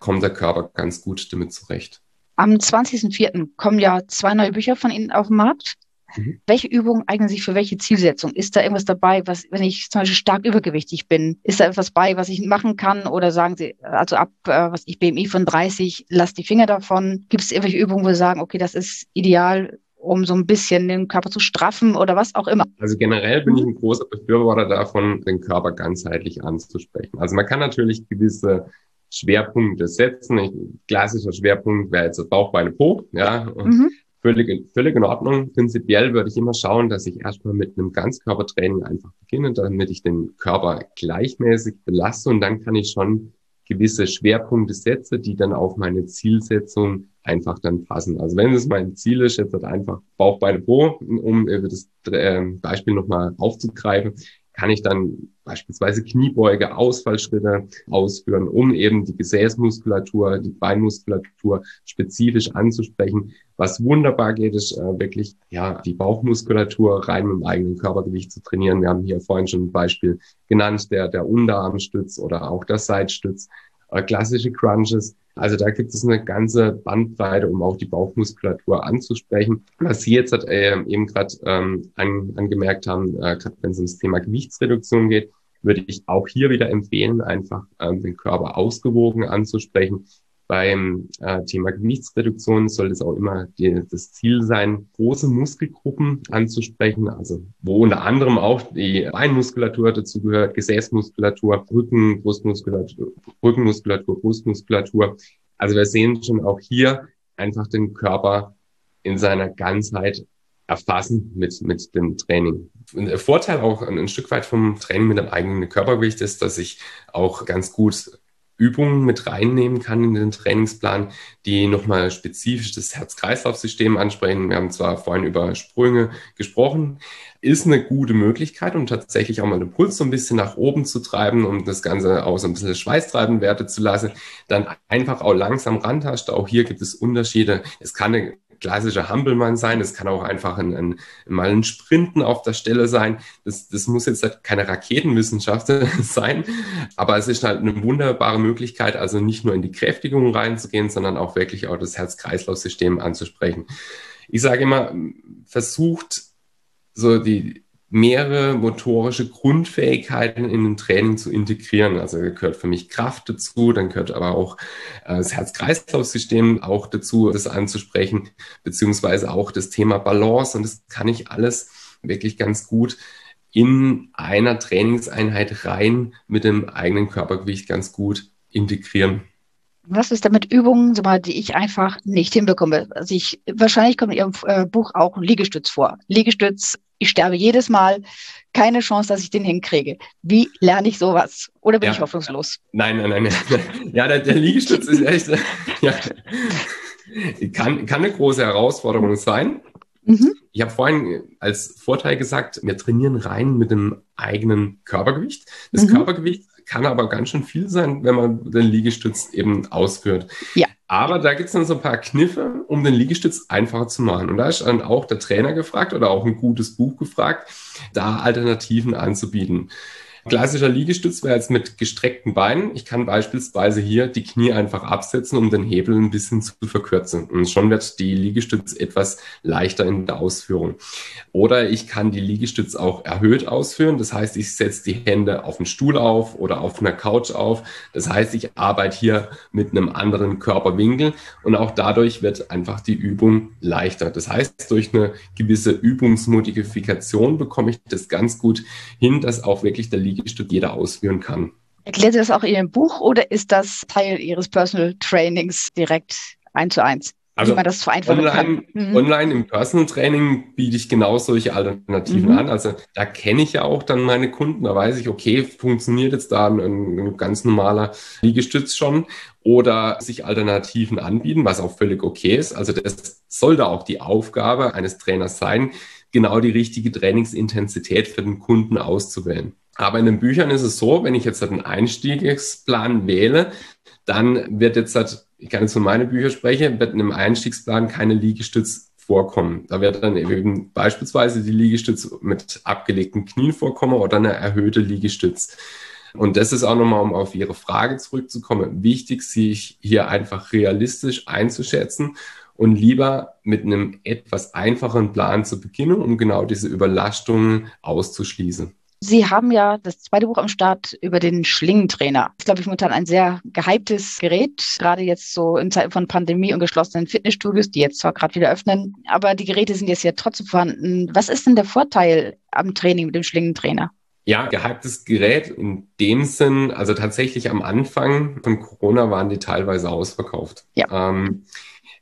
kommt der Körper ganz gut damit zurecht. Am 20.04. kommen ja zwei neue Bücher von Ihnen auf den Markt. Mhm. Welche Übungen eignen sich für welche Zielsetzung? Ist da irgendwas dabei, was, wenn ich zum Beispiel stark übergewichtig bin, ist da etwas bei, was ich machen kann? Oder sagen Sie, also ab, äh, was ich BMI von 30, lass die Finger davon? Gibt es irgendwelche Übungen, wo Sie sagen, okay, das ist ideal, um so ein bisschen den Körper zu straffen oder was auch immer? Also generell bin ich ein großer Befürworter davon, den Körper ganzheitlich anzusprechen. Also man kann natürlich gewisse Schwerpunkte setzen. Ein klassischer Schwerpunkt wäre jetzt Bauch, Beine, Po, ja. Mhm. Völlig, völlig in Ordnung. Prinzipiell würde ich immer schauen, dass ich erstmal mit einem Ganzkörpertraining einfach beginne, damit ich den Körper gleichmäßig belasse und dann kann ich schon gewisse Schwerpunkte setze, die dann auf meine Zielsetzung einfach dann passen. Also wenn es mein Ziel ist, jetzt halt einfach Bauch, Beine, Po, um das ähm, Beispiel nochmal aufzugreifen, kann ich dann beispielsweise Kniebeuge, Ausfallschritte ausführen, um eben die Gesäßmuskulatur, die Beinmuskulatur spezifisch anzusprechen. Was wunderbar geht, ist äh, wirklich ja die Bauchmuskulatur rein mit dem eigenen Körpergewicht zu trainieren. Wir haben hier vorhin schon ein Beispiel genannt, der der Unterarmstütz oder auch der Seitstütz, äh, klassische Crunches. Also da gibt es eine ganze Bandbreite, um auch die Bauchmuskulatur anzusprechen. Was Sie jetzt hat, äh, eben gerade ähm, an, angemerkt haben, äh, gerade wenn es ums Thema Gewichtsreduktion geht, würde ich auch hier wieder empfehlen, einfach ähm, den Körper ausgewogen anzusprechen. Beim äh, Thema Gewichtsreduktion soll es auch immer die, das Ziel sein, große Muskelgruppen anzusprechen, also wo unter anderem auch die Beinmuskulatur dazu gehört, Gesäßmuskulatur, Rücken, Brustmuskulatur, Rückenmuskulatur, Brustmuskulatur. Also wir sehen schon auch hier einfach den Körper in seiner Ganzheit erfassen mit, mit dem Training. Der Vorteil auch ein, ein Stück weit vom Training mit dem eigenen Körpergewicht ist, dass ich auch ganz gut Übungen mit reinnehmen kann in den Trainingsplan, die nochmal spezifisch das Herz-Kreislauf-System ansprechen. Wir haben zwar vorhin über Sprünge gesprochen, ist eine gute Möglichkeit, um tatsächlich auch mal den Puls so ein bisschen nach oben zu treiben, um das Ganze auch so ein bisschen schweißtreibend Werte zu lassen. Dann einfach auch langsam rantasten. Auch hier gibt es Unterschiede. Es kann eine klassischer Hampelmann sein, es kann auch einfach ein, ein, mal ein Sprinten auf der Stelle sein. Das, das muss jetzt halt keine Raketenwissenschaft sein, aber es ist halt eine wunderbare Möglichkeit, also nicht nur in die Kräftigung reinzugehen, sondern auch wirklich auch das Herz-Kreislauf-System anzusprechen. Ich sage immer, versucht so die, mehrere motorische Grundfähigkeiten in den Training zu integrieren. Also gehört für mich Kraft dazu, dann gehört aber auch äh, das Herz-Kreislauf-System auch dazu, das anzusprechen, beziehungsweise auch das Thema Balance. Und das kann ich alles wirklich ganz gut in einer Trainingseinheit rein mit dem eigenen Körpergewicht ganz gut integrieren. Was ist damit Übungen, die ich einfach nicht hinbekomme? Also ich, wahrscheinlich kommt in Ihrem äh, Buch auch ein Liegestütz vor. Liegestütz, ich sterbe jedes Mal, keine Chance, dass ich den hinkriege. Wie lerne ich sowas? Oder bin ja. ich hoffnungslos? Nein, nein, nein. nein. Ja, der, der Liegestütz ist echt, ja, kann, kann eine große Herausforderung sein. Mhm. Ich habe vorhin als Vorteil gesagt, wir trainieren rein mit dem eigenen Körpergewicht. Das mhm. Körpergewicht kann aber ganz schön viel sein, wenn man den Liegestütz eben ausführt. Ja. Aber da gibt es dann so ein paar Kniffe, um den Liegestütz einfacher zu machen. Und da ist dann auch der Trainer gefragt oder auch ein gutes Buch gefragt, da Alternativen anzubieten. Klassischer Liegestütz wäre jetzt mit gestreckten Beinen. Ich kann beispielsweise hier die Knie einfach absetzen, um den Hebel ein bisschen zu verkürzen. Und schon wird die Liegestütz etwas leichter in der Ausführung. Oder ich kann die Liegestütz auch erhöht ausführen. Das heißt, ich setze die Hände auf den Stuhl auf oder auf einer Couch auf. Das heißt, ich arbeite hier mit einem anderen Körperwinkel und auch dadurch wird einfach die Übung leichter. Das heißt, durch eine gewisse Übungsmodifikation bekomme ich das ganz gut hin, dass auch wirklich der Liegestütz Liegestück jeder ausführen kann. Erklärt Sie das auch in Ihrem Buch oder ist das Teil Ihres Personal Trainings direkt eins zu eins? Also wie man das vereinfachen online, kann. Mhm. online im Personal Training biete ich genau solche Alternativen mhm. an. Also da kenne ich ja auch dann meine Kunden, da weiß ich, okay, funktioniert jetzt da ein, ein, ganz normaler Liegestütz schon oder sich Alternativen anbieten, was auch völlig okay ist. Also das sollte auch die Aufgabe eines Trainers sein, genau die richtige Trainingsintensität für den Kunden auszuwählen. Aber in den Büchern ist es so, wenn ich jetzt einen Einstiegsplan wähle, dann wird jetzt, halt, ich kann jetzt von meinen Büchern sprechen, wird in einem Einstiegsplan keine Liegestütz vorkommen. Da wird dann eben beispielsweise die Liegestütz mit abgelegten Knien vorkommen oder eine erhöhte Liegestütz. Und das ist auch nochmal, um auf Ihre Frage zurückzukommen, wichtig, sich hier einfach realistisch einzuschätzen und lieber mit einem etwas einfacheren Plan zu beginnen, um genau diese Überlastungen auszuschließen. Sie haben ja das zweite Buch am Start über den Schlingentrainer. Das ist, glaube ich, momentan ein sehr gehyptes Gerät, gerade jetzt so in Zeiten von Pandemie und geschlossenen Fitnessstudios, die jetzt zwar gerade wieder öffnen, aber die Geräte sind jetzt ja trotzdem vorhanden. Was ist denn der Vorteil am Training mit dem Schlingentrainer? Ja, gehyptes Gerät in dem Sinn, also tatsächlich am Anfang von Corona waren die teilweise ausverkauft. Ja. Ähm,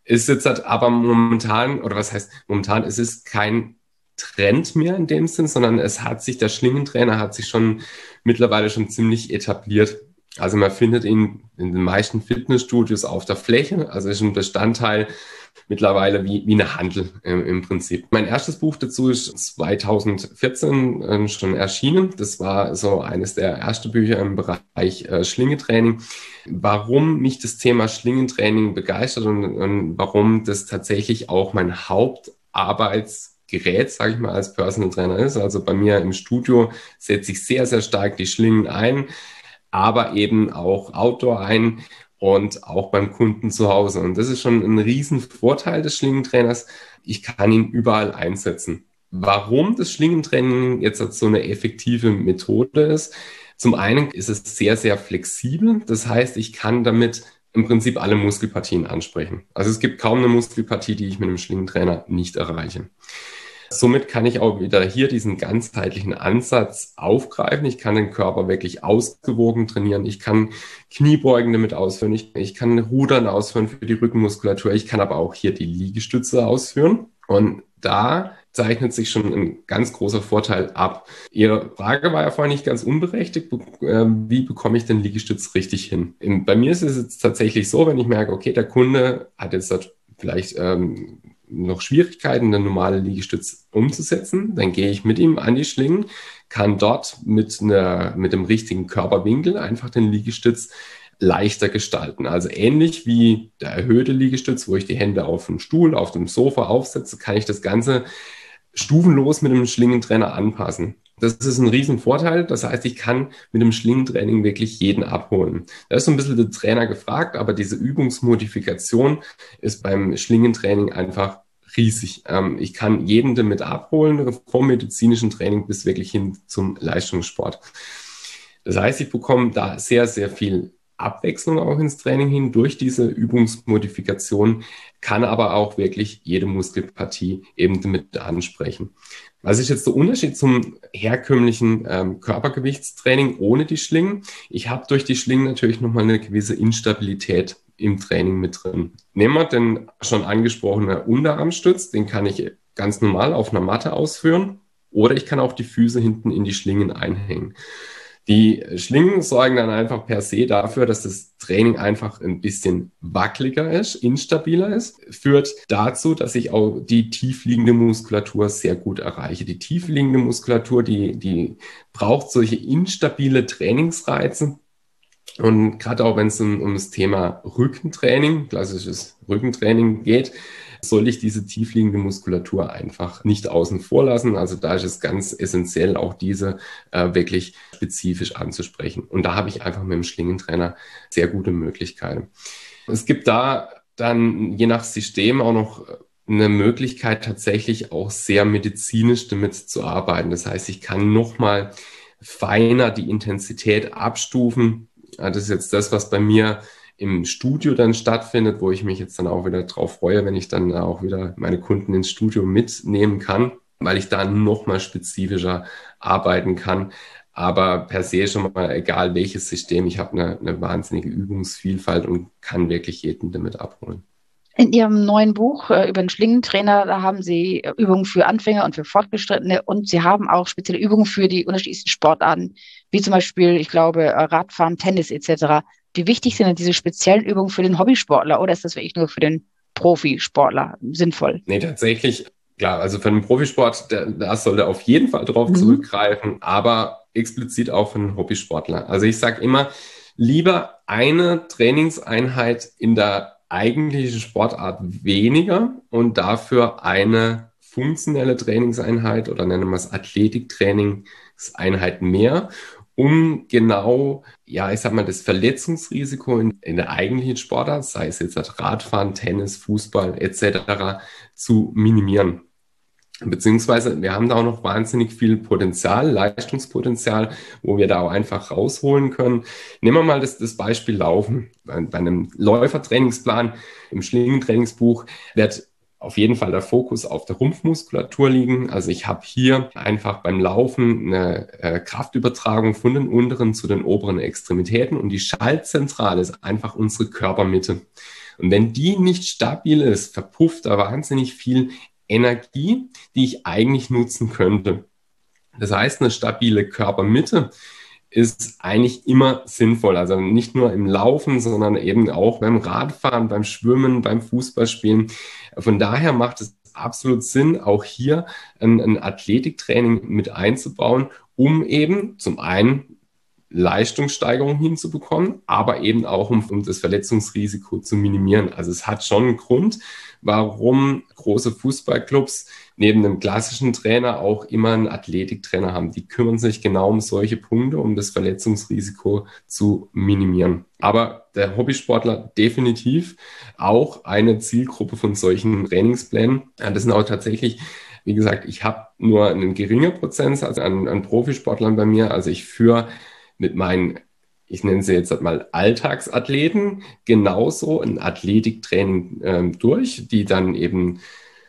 ist jetzt halt aber momentan, oder was heißt momentan, es ist kein Trend mehr in dem Sinn, sondern es hat sich, der Schlingentrainer hat sich schon mittlerweile schon ziemlich etabliert. Also man findet ihn in den meisten Fitnessstudios auf der Fläche, also ist ein Bestandteil mittlerweile wie, wie eine Handel äh, im Prinzip. Mein erstes Buch dazu ist 2014 äh, schon erschienen. Das war so eines der ersten Bücher im Bereich äh, Schlingetraining. Warum mich das Thema Schlingentraining begeistert und, und warum das tatsächlich auch mein Hauptarbeitsgerät, sage ich mal, als Personal Trainer ist. Also bei mir im Studio setze ich sehr, sehr stark die Schlingen ein, aber eben auch Outdoor ein und auch beim Kunden zu Hause. Und das ist schon ein riesen Vorteil des Schlingentrainers. Ich kann ihn überall einsetzen. Warum das Schlingentraining jetzt so eine effektive Methode ist? Zum einen ist es sehr, sehr flexibel. Das heißt, ich kann damit im Prinzip alle Muskelpartien ansprechen. Also es gibt kaum eine Muskelpartie, die ich mit einem Schlingentrainer nicht erreiche. Somit kann ich auch wieder hier diesen ganzheitlichen Ansatz aufgreifen. Ich kann den Körper wirklich ausgewogen trainieren. Ich kann Kniebeugen damit ausführen. Ich, ich kann Rudern ausführen für die Rückenmuskulatur. Ich kann aber auch hier die Liegestütze ausführen. Und da zeichnet sich schon ein ganz großer Vorteil ab. Ihre Frage war ja vorhin nicht ganz unberechtigt. Ähm, wie bekomme ich den Liegestütz richtig hin? Bei mir ist es jetzt tatsächlich so, wenn ich merke, okay, der Kunde hat jetzt vielleicht ähm, noch Schwierigkeiten, eine normale Liegestütz umzusetzen, dann gehe ich mit ihm an die Schlingen, kann dort mit, einer, mit dem richtigen Körperwinkel einfach den Liegestütz leichter gestalten. Also ähnlich wie der erhöhte Liegestütz, wo ich die Hände auf dem Stuhl, auf dem Sofa aufsetze, kann ich das Ganze stufenlos mit einem Schlingentrainer anpassen. Das ist ein Riesenvorteil. Das heißt, ich kann mit dem Schlingentraining wirklich jeden abholen. Da ist so ein bisschen der Trainer gefragt, aber diese Übungsmodifikation ist beim Schlingentraining einfach riesig. Ähm, ich kann jeden damit abholen, vom medizinischen Training bis wirklich hin zum Leistungssport. Das heißt, ich bekomme da sehr, sehr viel Abwechslung auch ins Training hin durch diese Übungsmodifikation, kann aber auch wirklich jede Muskelpartie eben damit ansprechen. Was ist jetzt der Unterschied zum herkömmlichen ähm, Körpergewichtstraining ohne die Schlingen? Ich habe durch die Schlingen natürlich nochmal eine gewisse Instabilität im Training mit drin. Nehmen wir den schon angesprochenen Unterarmstütz, den kann ich ganz normal auf einer Matte ausführen oder ich kann auch die Füße hinten in die Schlingen einhängen. Die Schlingen sorgen dann einfach per se dafür, dass das Training einfach ein bisschen wackeliger ist, instabiler ist, führt dazu, dass ich auch die tiefliegende Muskulatur sehr gut erreiche. Die tiefliegende Muskulatur, die, die braucht solche instabile Trainingsreize, und gerade auch wenn es um, um das Thema Rückentraining, klassisches Rückentraining geht, soll ich diese tiefliegende Muskulatur einfach nicht außen vor lassen. Also da ist es ganz essentiell, auch diese äh, wirklich spezifisch anzusprechen. Und da habe ich einfach mit dem Schlingentrainer sehr gute Möglichkeiten. Es gibt da dann je nach System auch noch eine Möglichkeit, tatsächlich auch sehr medizinisch damit zu arbeiten. Das heißt, ich kann nochmal feiner die Intensität abstufen das ist jetzt das, was bei mir im Studio dann stattfindet, wo ich mich jetzt dann auch wieder drauf freue, wenn ich dann auch wieder meine Kunden ins Studio mitnehmen kann, weil ich da nochmal spezifischer arbeiten kann. Aber per se schon mal egal welches System, ich habe eine, eine wahnsinnige Übungsvielfalt und kann wirklich jeden damit abholen. In Ihrem neuen Buch äh, über den Schlingentrainer, da haben Sie äh, Übungen für Anfänger und für Fortgeschrittene und Sie haben auch spezielle Übungen für die unterschiedlichsten Sportarten, wie zum Beispiel, ich glaube, äh, Radfahren, Tennis etc. Wie wichtig sind denn diese speziellen Übungen für den Hobbysportler oder ist das wirklich nur für den Profisportler sinnvoll? Nee, tatsächlich, klar, also für den Profisport, da, sollte auf jeden Fall drauf mhm. zurückgreifen, aber explizit auch für den Hobbysportler. Also ich sage immer, lieber eine Trainingseinheit in der eigentliche Sportart weniger und dafür eine funktionelle Trainingseinheit oder nennen wir es Athletiktrainingseinheit mehr, um genau, ja, ich sag mal, das Verletzungsrisiko in, in der eigentlichen Sportart, sei es jetzt Radfahren, Tennis, Fußball etc., zu minimieren. Beziehungsweise wir haben da auch noch wahnsinnig viel Potenzial, Leistungspotenzial, wo wir da auch einfach rausholen können. Nehmen wir mal das, das Beispiel Laufen. Bei, bei einem Läufertrainingsplan im Schlingentrainingsbuch wird auf jeden Fall der Fokus auf der Rumpfmuskulatur liegen. Also ich habe hier einfach beim Laufen eine äh, Kraftübertragung von den unteren zu den oberen Extremitäten und die Schaltzentrale ist einfach unsere Körpermitte. Und wenn die nicht stabil ist, verpufft da wahnsinnig viel Energie, die ich eigentlich nutzen könnte. Das heißt, eine stabile Körpermitte ist eigentlich immer sinnvoll. Also nicht nur im Laufen, sondern eben auch beim Radfahren, beim Schwimmen, beim Fußballspielen. Von daher macht es absolut Sinn, auch hier ein, ein Athletiktraining mit einzubauen, um eben zum einen Leistungssteigerung hinzubekommen, aber eben auch um, um das Verletzungsrisiko zu minimieren. Also es hat schon einen Grund, warum große Fußballclubs neben einem klassischen Trainer auch immer einen Athletiktrainer haben. Die kümmern sich genau um solche Punkte, um das Verletzungsrisiko zu minimieren. Aber der Hobbysportler definitiv auch eine Zielgruppe von solchen Trainingsplänen. Das sind auch tatsächlich wie gesagt, ich habe nur einen geringen Prozentsatz an, an Profisportlern bei mir. Also ich führe mit meinen, ich nenne sie jetzt mal Alltagsathleten, genauso ein Athletiktraining ähm, durch, die dann eben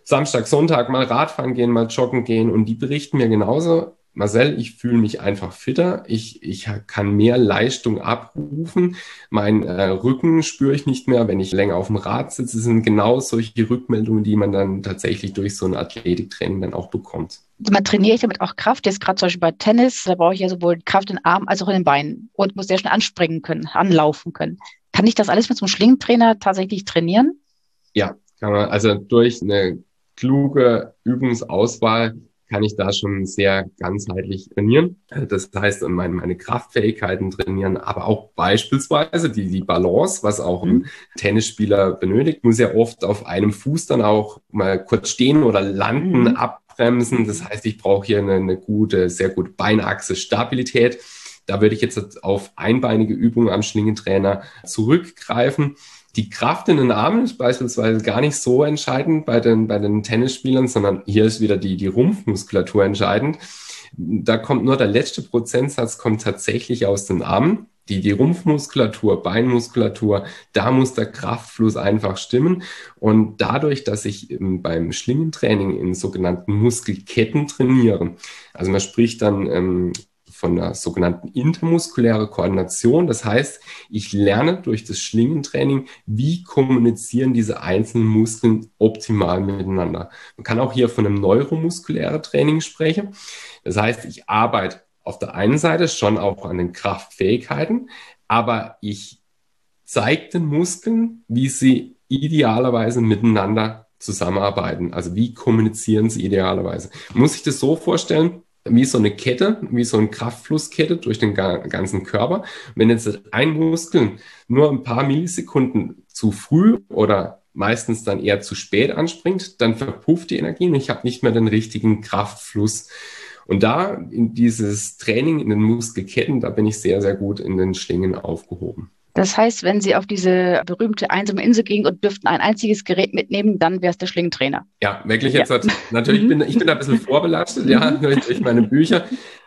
Samstag, Sonntag mal Radfahren gehen, mal joggen gehen und die berichten mir genauso, Marcel, ich fühle mich einfach fitter, ich, ich kann mehr Leistung abrufen, mein äh, Rücken spüre ich nicht mehr, wenn ich länger auf dem Rad sitze. Das sind genau solche Rückmeldungen, die man dann tatsächlich durch so ein Athletiktraining dann auch bekommt. Man trainiert damit auch Kraft, jetzt gerade zum Beispiel bei Tennis, da brauche ich ja sowohl Kraft in den Armen als auch in den Beinen und muss sehr schnell anspringen können, anlaufen können. Kann ich das alles mit so einem Schlingentrainer tatsächlich trainieren? Ja, kann man. Also durch eine kluge Übungsauswahl kann ich da schon sehr ganzheitlich trainieren. Das heißt, meine, meine Kraftfähigkeiten trainieren, aber auch beispielsweise die, die Balance, was auch ein mhm. Tennisspieler benötigt, muss ja oft auf einem Fuß dann auch mal kurz stehen oder landen, mhm. abbremsen. Das heißt, ich brauche hier eine, eine gute, sehr gute Beinachse Stabilität. Da würde ich jetzt auf einbeinige Übungen am Schlingentrainer zurückgreifen. Die Kraft in den Armen ist beispielsweise gar nicht so entscheidend bei den, bei den Tennisspielern, sondern hier ist wieder die, die Rumpfmuskulatur entscheidend. Da kommt nur der letzte Prozentsatz kommt tatsächlich aus den Armen. Die, die Rumpfmuskulatur, Beinmuskulatur, da muss der Kraftfluss einfach stimmen. Und dadurch, dass ich beim Schlingentraining in sogenannten Muskelketten trainiere, also man spricht dann ähm, von der sogenannten intermuskuläre Koordination. Das heißt, ich lerne durch das Schlingentraining, wie kommunizieren diese einzelnen Muskeln optimal miteinander. Man kann auch hier von einem neuromuskulären Training sprechen. Das heißt, ich arbeite auf der einen Seite schon auch an den Kraftfähigkeiten, aber ich zeige den Muskeln, wie sie idealerweise miteinander zusammenarbeiten. Also wie kommunizieren sie idealerweise. Muss sich das so vorstellen, wie so eine Kette, wie so eine Kraftflusskette durch den ganzen Körper. Wenn jetzt ein Muskel nur ein paar Millisekunden zu früh oder meistens dann eher zu spät anspringt, dann verpufft die Energie und ich habe nicht mehr den richtigen Kraftfluss. Und da in dieses Training in den Muskelketten, da bin ich sehr, sehr gut in den Schlingen aufgehoben. Das heißt, wenn Sie auf diese berühmte einsame Insel gingen und dürften ein einziges Gerät mitnehmen, dann wäre es der Schlingentrainer. Ja, wirklich jetzt. Ja. Hat, natürlich bin ich bin da ein bisschen vorbelastet, ja, mhm. durch meine Bücher.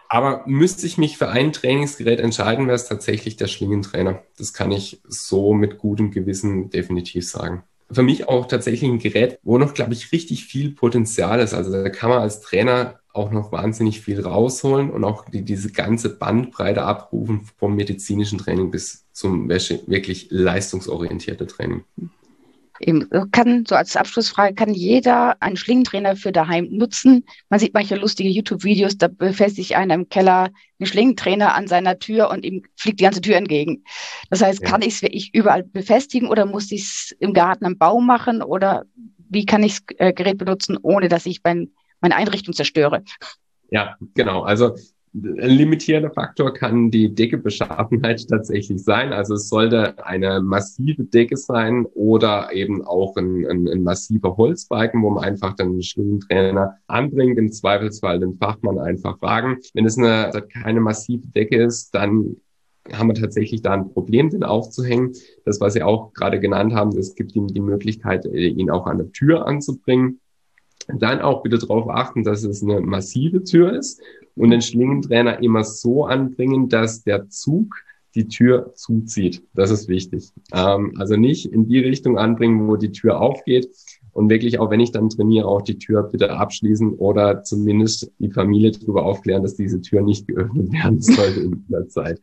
Aber müsste ich mich für ein Trainingsgerät entscheiden, wäre es tatsächlich der Schlingentrainer. Das kann ich so mit gutem Gewissen definitiv sagen. Für mich auch tatsächlich ein Gerät, wo noch, glaube ich, richtig viel Potenzial ist. Also da kann man als Trainer auch noch wahnsinnig viel rausholen und auch die, diese ganze Bandbreite abrufen vom medizinischen Training bis zum wirklich leistungsorientierten Training. Kann, so als Abschlussfrage, kann jeder einen Schlingentrainer für daheim nutzen? Man sieht manche lustige YouTube-Videos, da befestigt einer im Keller einen Schlingentrainer an seiner Tür und ihm fliegt die ganze Tür entgegen. Das heißt, ja. kann ich es wirklich überall befestigen oder muss ich es im Garten am Baum machen oder wie kann ich das äh, Gerät benutzen, ohne dass ich mein meine Einrichtung zerstöre. Ja, genau. Also ein limitierender Faktor kann die Deckebeschaffenheit tatsächlich sein. Also es sollte eine massive Decke sein oder eben auch ein, ein, ein massiver Holzbalken, wo man einfach den Schwimmentrainer anbringt, im Zweifelsfall den Fachmann einfach fragen. Wenn es eine, keine massive Decke ist, dann haben wir tatsächlich da ein Problem, den aufzuhängen. Das, was Sie auch gerade genannt haben, es gibt ihm die Möglichkeit, ihn auch an der Tür anzubringen. Dann auch bitte darauf achten, dass es eine massive Tür ist und den Schlingentrainer immer so anbringen, dass der Zug die Tür zuzieht. Das ist wichtig. Ähm, also nicht in die Richtung anbringen, wo die Tür aufgeht. Und wirklich auch, wenn ich dann trainiere, auch die Tür bitte abschließen oder zumindest die Familie darüber aufklären, dass diese Tür nicht geöffnet werden sollte in dieser Zeit.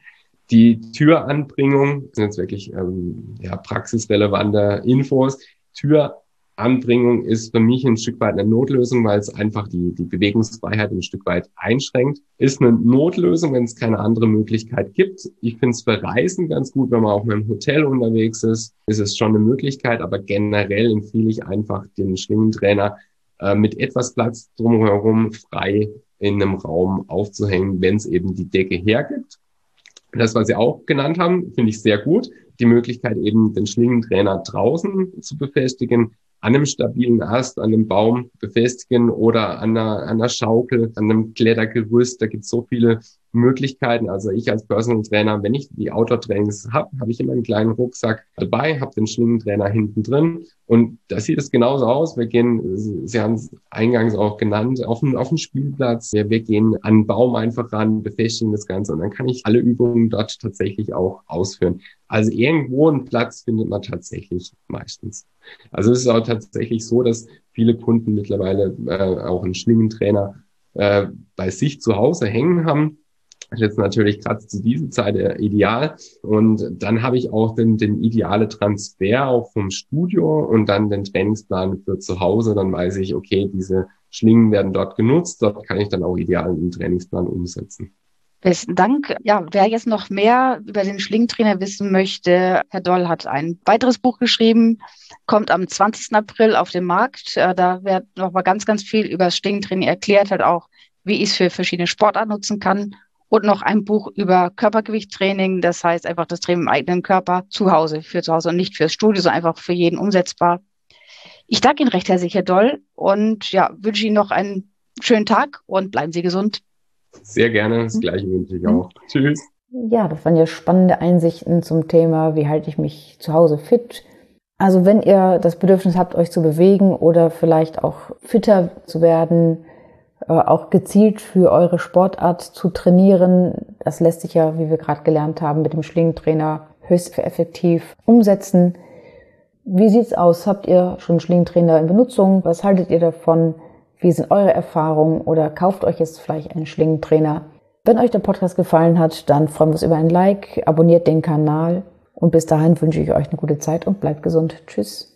Die Türanbringung sind jetzt wirklich ähm, ja, praxisrelevante Infos. Tür Anbringung ist für mich ein Stück weit eine Notlösung, weil es einfach die, die Bewegungsfreiheit ein Stück weit einschränkt. Ist eine Notlösung, wenn es keine andere Möglichkeit gibt. Ich finde es für Reisen ganz gut, wenn man auch mit dem Hotel unterwegs ist, ist es schon eine Möglichkeit, aber generell empfehle ich einfach den Schlingentrainer äh, mit etwas Platz drumherum frei in einem Raum aufzuhängen, wenn es eben die Decke hergibt. Das, was Sie auch genannt haben, finde ich sehr gut. Die Möglichkeit eben den Schlingentrainer draußen zu befestigen, an einem stabilen Ast, an einem Baum befestigen oder an einer, an einer Schaukel, an einem Klettergerüst. Da gibt es so viele Möglichkeiten. Also ich als Personal Trainer, wenn ich die Outdoor-Trainings habe, habe ich immer einen kleinen Rucksack dabei, habe den Schlingentrainer hinten drin und da sieht es genauso aus. Wir gehen, Sie haben es eingangs auch genannt, auf den, auf den Spielplatz. Wir, wir gehen an einen Baum einfach ran, befestigen das Ganze und dann kann ich alle Übungen dort tatsächlich auch ausführen. Also irgendwo einen Platz findet man tatsächlich meistens. Also es ist auch tatsächlich so, dass viele Kunden mittlerweile äh, auch einen Schlingentrainer äh, bei sich zu Hause hängen haben ist jetzt natürlich gerade zu dieser Zeit äh, ideal. Und dann habe ich auch den, den ideale Transfer auch vom Studio und dann den Trainingsplan für zu Hause. Dann weiß ich, okay, diese Schlingen werden dort genutzt. Dort kann ich dann auch ideal einen Trainingsplan umsetzen. Besten Dank. Ja, wer jetzt noch mehr über den Schlingentrainer wissen möchte, Herr Doll hat ein weiteres Buch geschrieben, kommt am 20. April auf den Markt. Äh, da wird noch mal ganz, ganz viel über das Schlingentraining erklärt, halt auch, wie ich es für verschiedene Sportarten nutzen kann und noch ein Buch über Körpergewichttraining. Das heißt einfach das Training im eigenen Körper zu Hause, für zu Hause und nicht fürs Studio, sondern einfach für jeden umsetzbar. Ich danke Ihnen recht herzlich, Herr Doll, und ja, wünsche Ihnen noch einen schönen Tag und bleiben Sie gesund. Sehr gerne, das gleiche wünsche ich auch. Mhm. Tschüss. Ja, das waren ja spannende Einsichten zum Thema, wie halte ich mich zu Hause fit. Also wenn ihr das Bedürfnis habt, euch zu bewegen oder vielleicht auch fitter zu werden, auch gezielt für eure Sportart zu trainieren. Das lässt sich ja, wie wir gerade gelernt haben, mit dem Schlingentrainer höchst effektiv umsetzen. Wie sieht's aus? Habt ihr schon Schlingentrainer in Benutzung? Was haltet ihr davon? Wie sind eure Erfahrungen? Oder kauft euch jetzt vielleicht einen Schlingentrainer? Wenn euch der Podcast gefallen hat, dann freuen wir uns über ein Like, abonniert den Kanal und bis dahin wünsche ich euch eine gute Zeit und bleibt gesund. Tschüss.